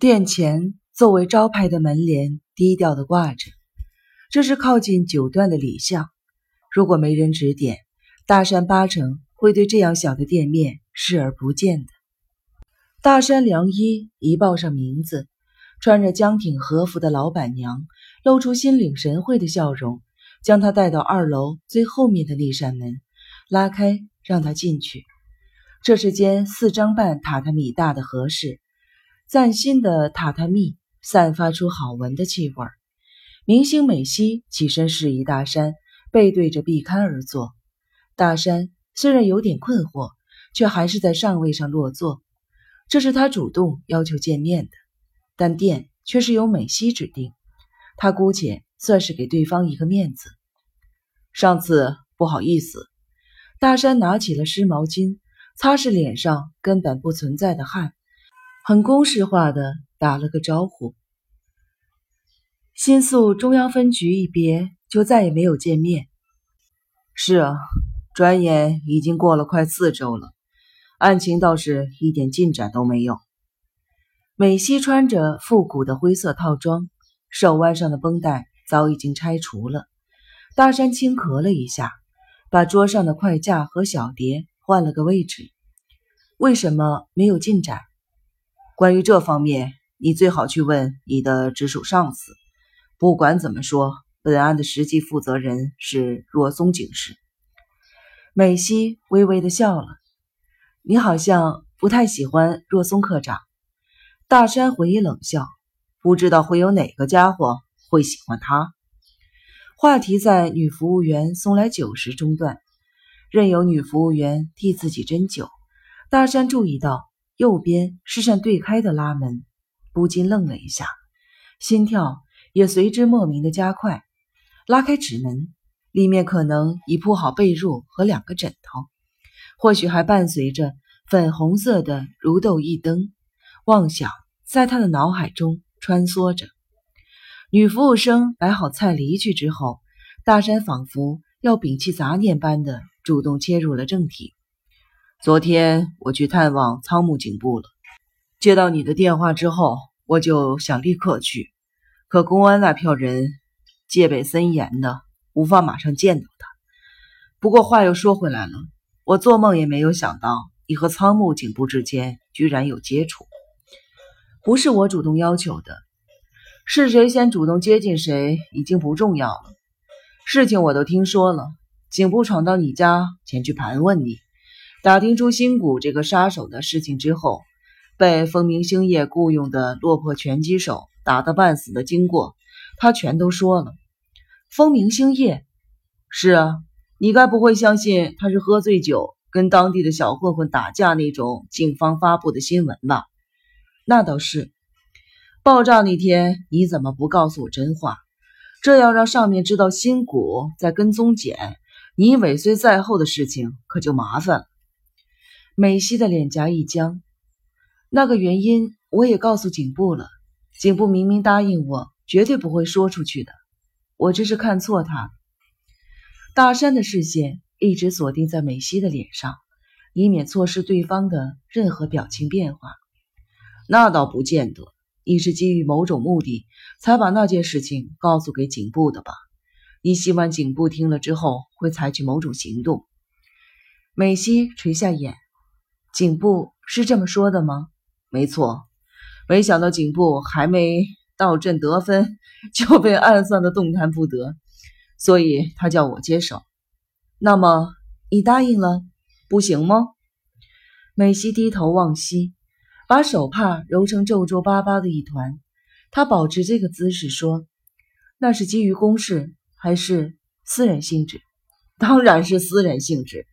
殿前作为招牌的门帘低调的挂着，这是靠近九段的礼巷。如果没人指点，大山八成会对这样小的店面视而不见的。大山良一一报上名字，穿着江挺和服的老板娘露出心领神会的笑容，将他带到二楼最后面的那扇门，拉开让他进去。这是间四张半榻榻米大的和室。崭新的榻榻米散发出好闻的气味。明星美希起身示意大山背对着壁龛而坐。大山虽然有点困惑，却还是在上位上落座。这是他主动要求见面的，但店却是由美希指定。他姑且算是给对方一个面子。上次不好意思。大山拿起了湿毛巾，擦拭脸上根本不存在的汗。很公式化的打了个招呼。新宿中央分局一别，就再也没有见面。是啊，转眼已经过了快四周了，案情倒是一点进展都没有。美希穿着复古的灰色套装，手腕上的绷带早已经拆除了。大山轻咳了一下，把桌上的筷架和小碟换了个位置。为什么没有进展？关于这方面，你最好去问你的直属上司。不管怎么说，本案的实际负责人是若松警视。美希微微的笑了。你好像不太喜欢若松科长。大山回以冷笑，不知道会有哪个家伙会喜欢他。话题在女服务员送来酒时中断，任由女服务员替自己斟酒。大山注意到。右边是扇对开的拉门，不禁愣了一下，心跳也随之莫名的加快。拉开纸门，里面可能已铺好被褥和两个枕头，或许还伴随着粉红色的如豆一灯。妄想在他的脑海中穿梭着。女服务生摆好菜离去之后，大山仿佛要摒弃杂念般的主动切入了正题。昨天我去探望仓木警部了，接到你的电话之后，我就想立刻去，可公安那票人戒备森严的，无法马上见到他。不过话又说回来了，我做梦也没有想到你和仓木警部之间居然有接触。不是我主动要求的，是谁先主动接近谁已经不重要了。事情我都听说了，警部闯到你家前去盘问你。打听出新谷这个杀手的事情之后，被风明星夜雇佣的落魄拳击手打得半死的经过，他全都说了。风明星夜，是啊，你该不会相信他是喝醉酒跟当地的小混混打架那种警方发布的新闻吧？那倒是。爆炸那天你怎么不告诉我真话？这要让上面知道新谷在跟踪简，你尾随在后的事情可就麻烦了。美希的脸颊一僵，那个原因我也告诉警部了，警部明明答应我，绝对不会说出去的。我这是看错他。大山的视线一直锁定在美希的脸上，以免错失对方的任何表情变化。那倒不见得，你是基于某种目的才把那件事情告诉给警部的吧？你希望警部听了之后会采取某种行动。美希垂下眼。警部是这么说的吗？没错，没想到警部还没到阵得分，就被暗算的动弹不得，所以他叫我接手。那么你答应了，不行吗？美希低头望西，把手帕揉成皱皱巴巴的一团。他保持这个姿势说：“那是基于公事还是私人性质？当然是私人性质。”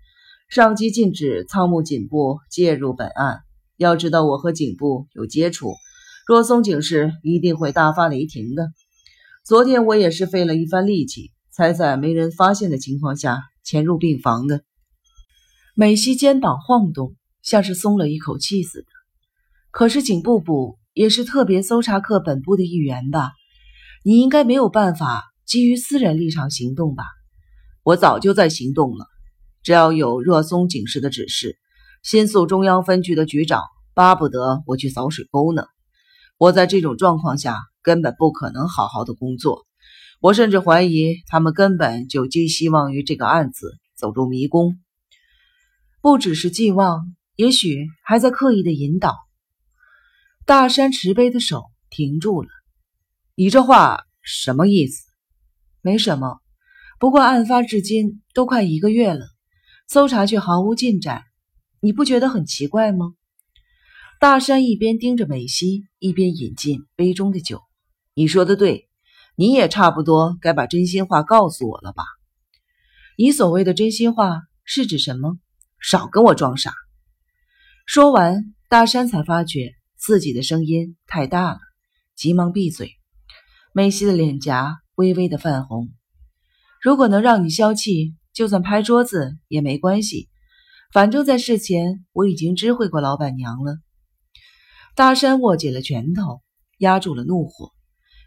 上级禁止仓木警部介入本案。要知道，我和警部有接触，若松警视一定会大发雷霆的。昨天我也是费了一番力气，才在没人发现的情况下潜入病房的。美希肩膀晃动，像是松了一口气似的。可是警部部也是特别搜查课本部的一员吧？你应该没有办法基于私人立场行动吧？我早就在行动了。只要有热松警视的指示，新宿中央分局的局长巴不得我去扫水沟呢。我在这种状况下根本不可能好好的工作。我甚至怀疑他们根本就寄希望于这个案子走入迷宫，不只是寄望，也许还在刻意的引导。大山持杯的手停住了。你这话什么意思？没什么。不过案发至今都快一个月了，搜查却毫无进展，你不觉得很奇怪吗？大山一边盯着美西，一边饮进杯中的酒。你说的对。你也差不多该把真心话告诉我了吧？你所谓的真心话是指什么？少跟我装傻！说完，大山才发觉自己的声音太大了，急忙闭嘴。美西的脸颊微微的泛红。如果能让你消气，就算拍桌子也没关系，反正在事前我已经知会过老板娘了。大山握紧了拳头，压住了怒火。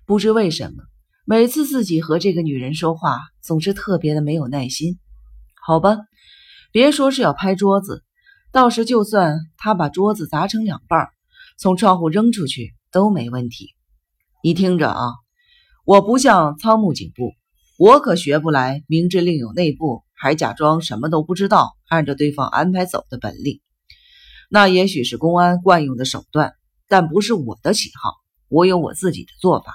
不知为什么。每次自己和这个女人说话，总是特别的没有耐心。好吧，别说是要拍桌子，到时就算他把桌子砸成两半，从窗户扔出去都没问题。你听着啊，我不像仓木警部，我可学不来明知另有内部还假装什么都不知道，按着对方安排走的本领。那也许是公安惯用的手段，但不是我的喜好。我有我自己的做法。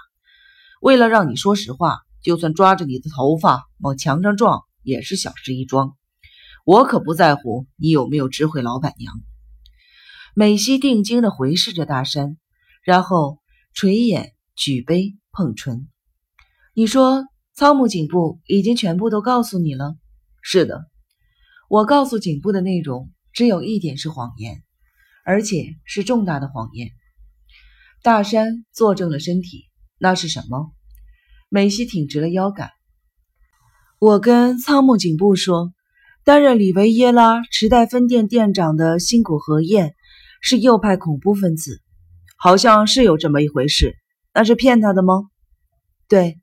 为了让你说实话，就算抓着你的头发往墙上撞，也是小事一桩。我可不在乎你有没有知会老板娘。美西定睛地回视着大山，然后垂眼举杯碰唇。你说仓木警部已经全部都告诉你了？是的，我告诉警部的内容只有一点是谎言，而且是重大的谎言。大山坐正了身体。那是什么？美西挺直了腰杆。我跟仓木警部说，担任里维耶拉池袋分店店长的新谷和彦是右派恐怖分子，好像是有这么一回事。那是骗他的吗？对，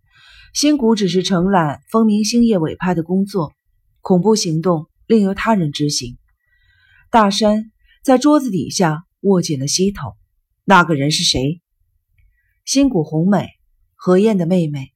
新谷只是承揽风明星业委派的工作，恐怖行动另由他人执行。大山在桌子底下握紧了膝头。那个人是谁？新谷红美，何燕的妹妹。